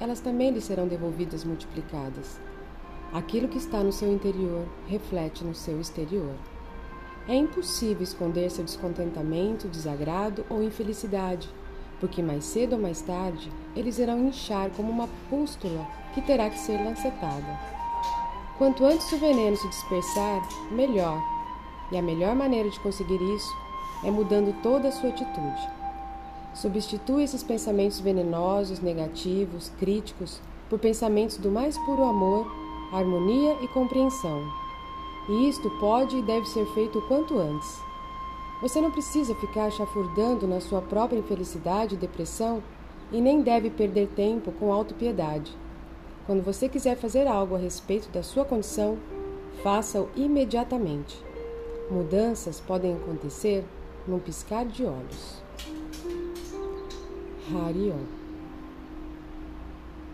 elas também lhe serão devolvidas multiplicadas. Aquilo que está no seu interior reflete no seu exterior. É impossível esconder seu descontentamento, desagrado ou infelicidade, porque mais cedo ou mais tarde eles irão inchar como uma pústula que terá que ser lancetada. Quanto antes o veneno se dispersar, melhor. E a melhor maneira de conseguir isso é mudando toda a sua atitude. Substitua esses pensamentos venenosos, negativos, críticos, por pensamentos do mais puro amor, harmonia e compreensão. E isto pode e deve ser feito o quanto antes. Você não precisa ficar chafurdando na sua própria infelicidade e depressão e nem deve perder tempo com autopiedade. Quando você quiser fazer algo a respeito da sua condição, faça-o imediatamente. Mudanças podem acontecer num piscar de olhos. Harion